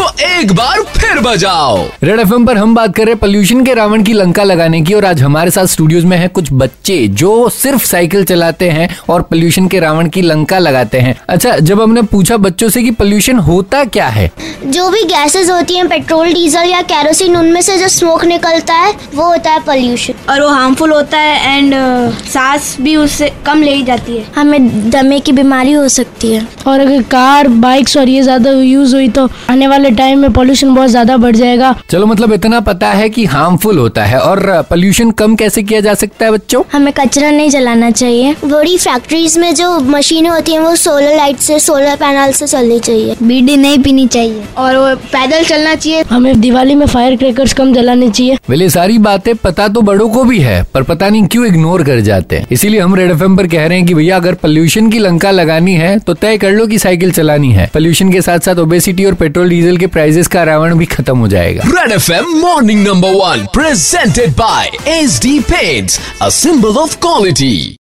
तो एक बार फिर बजाओ। रेड एफएम पर हम बात कर रहे हैं पोल्यूशन के रावण की लंका लगाने की और आज हमारे साथ स्टूडियोज में है कुछ बच्चे जो सिर्फ़ साइकिल चलाते हैं और पोल्यूशन के रावण की लंका लगाते हैं। अच्छा जब हमने पूछा बच्चों से कि पोल्यूशन होता क्या है? जो भी गैसेस होती हैं पेट्रोल डीजल या कैरोसिन उनमें से जो स्मोक निकलता है वो होता है पॉल्यूशन और वो हार्मफुल होता है एंड सांस भी उससे कम ले जाती है। हमें दमे की बीमारी हो सकती है। और अगर कार बाइक्स और ये ज़्यादा यूज़ हुई तो आने वाले टाइम में पोल्यूशन बहुत ज़्यादा बढ़ जाएगा। चलो मतलब इतना पता है कि हार्मफुल होता है और पोल्यूशन कम कैसे किया जा सकता है बच्चों? हमें कचरा नहीं जलाना चाहिए। बड़ी फैक्ट्रीज में जो मशीनें होती हैं वो सोलर लाइट से सोलर पैनल से चलनी चाहिए। बीड़ी नहीं पीनी चाहिए। और वो पैदल चलना चाहिए। हमें दिवाली में फायर क्रैकर्स कम जलाने चाहिए। बोले सारी बातें पता तो बड़ों को भी है पर पता नहीं क्यों इग्नोर कर जाते हैं। इसीलिए हम रेड एफ़ पर कह रहे हैं कि भैया अगर पोल्यूशन की लंका लगानी है तो तय कर लो कि साइकिल चलानी है। पोल्यूशन के साथ साथ ओबेसिटी और पेट्रोल डीजल के प्राइजेस का रावण भी खत्म हो जाएगा। Red F M morning number one presented by H D paint a symbol of quality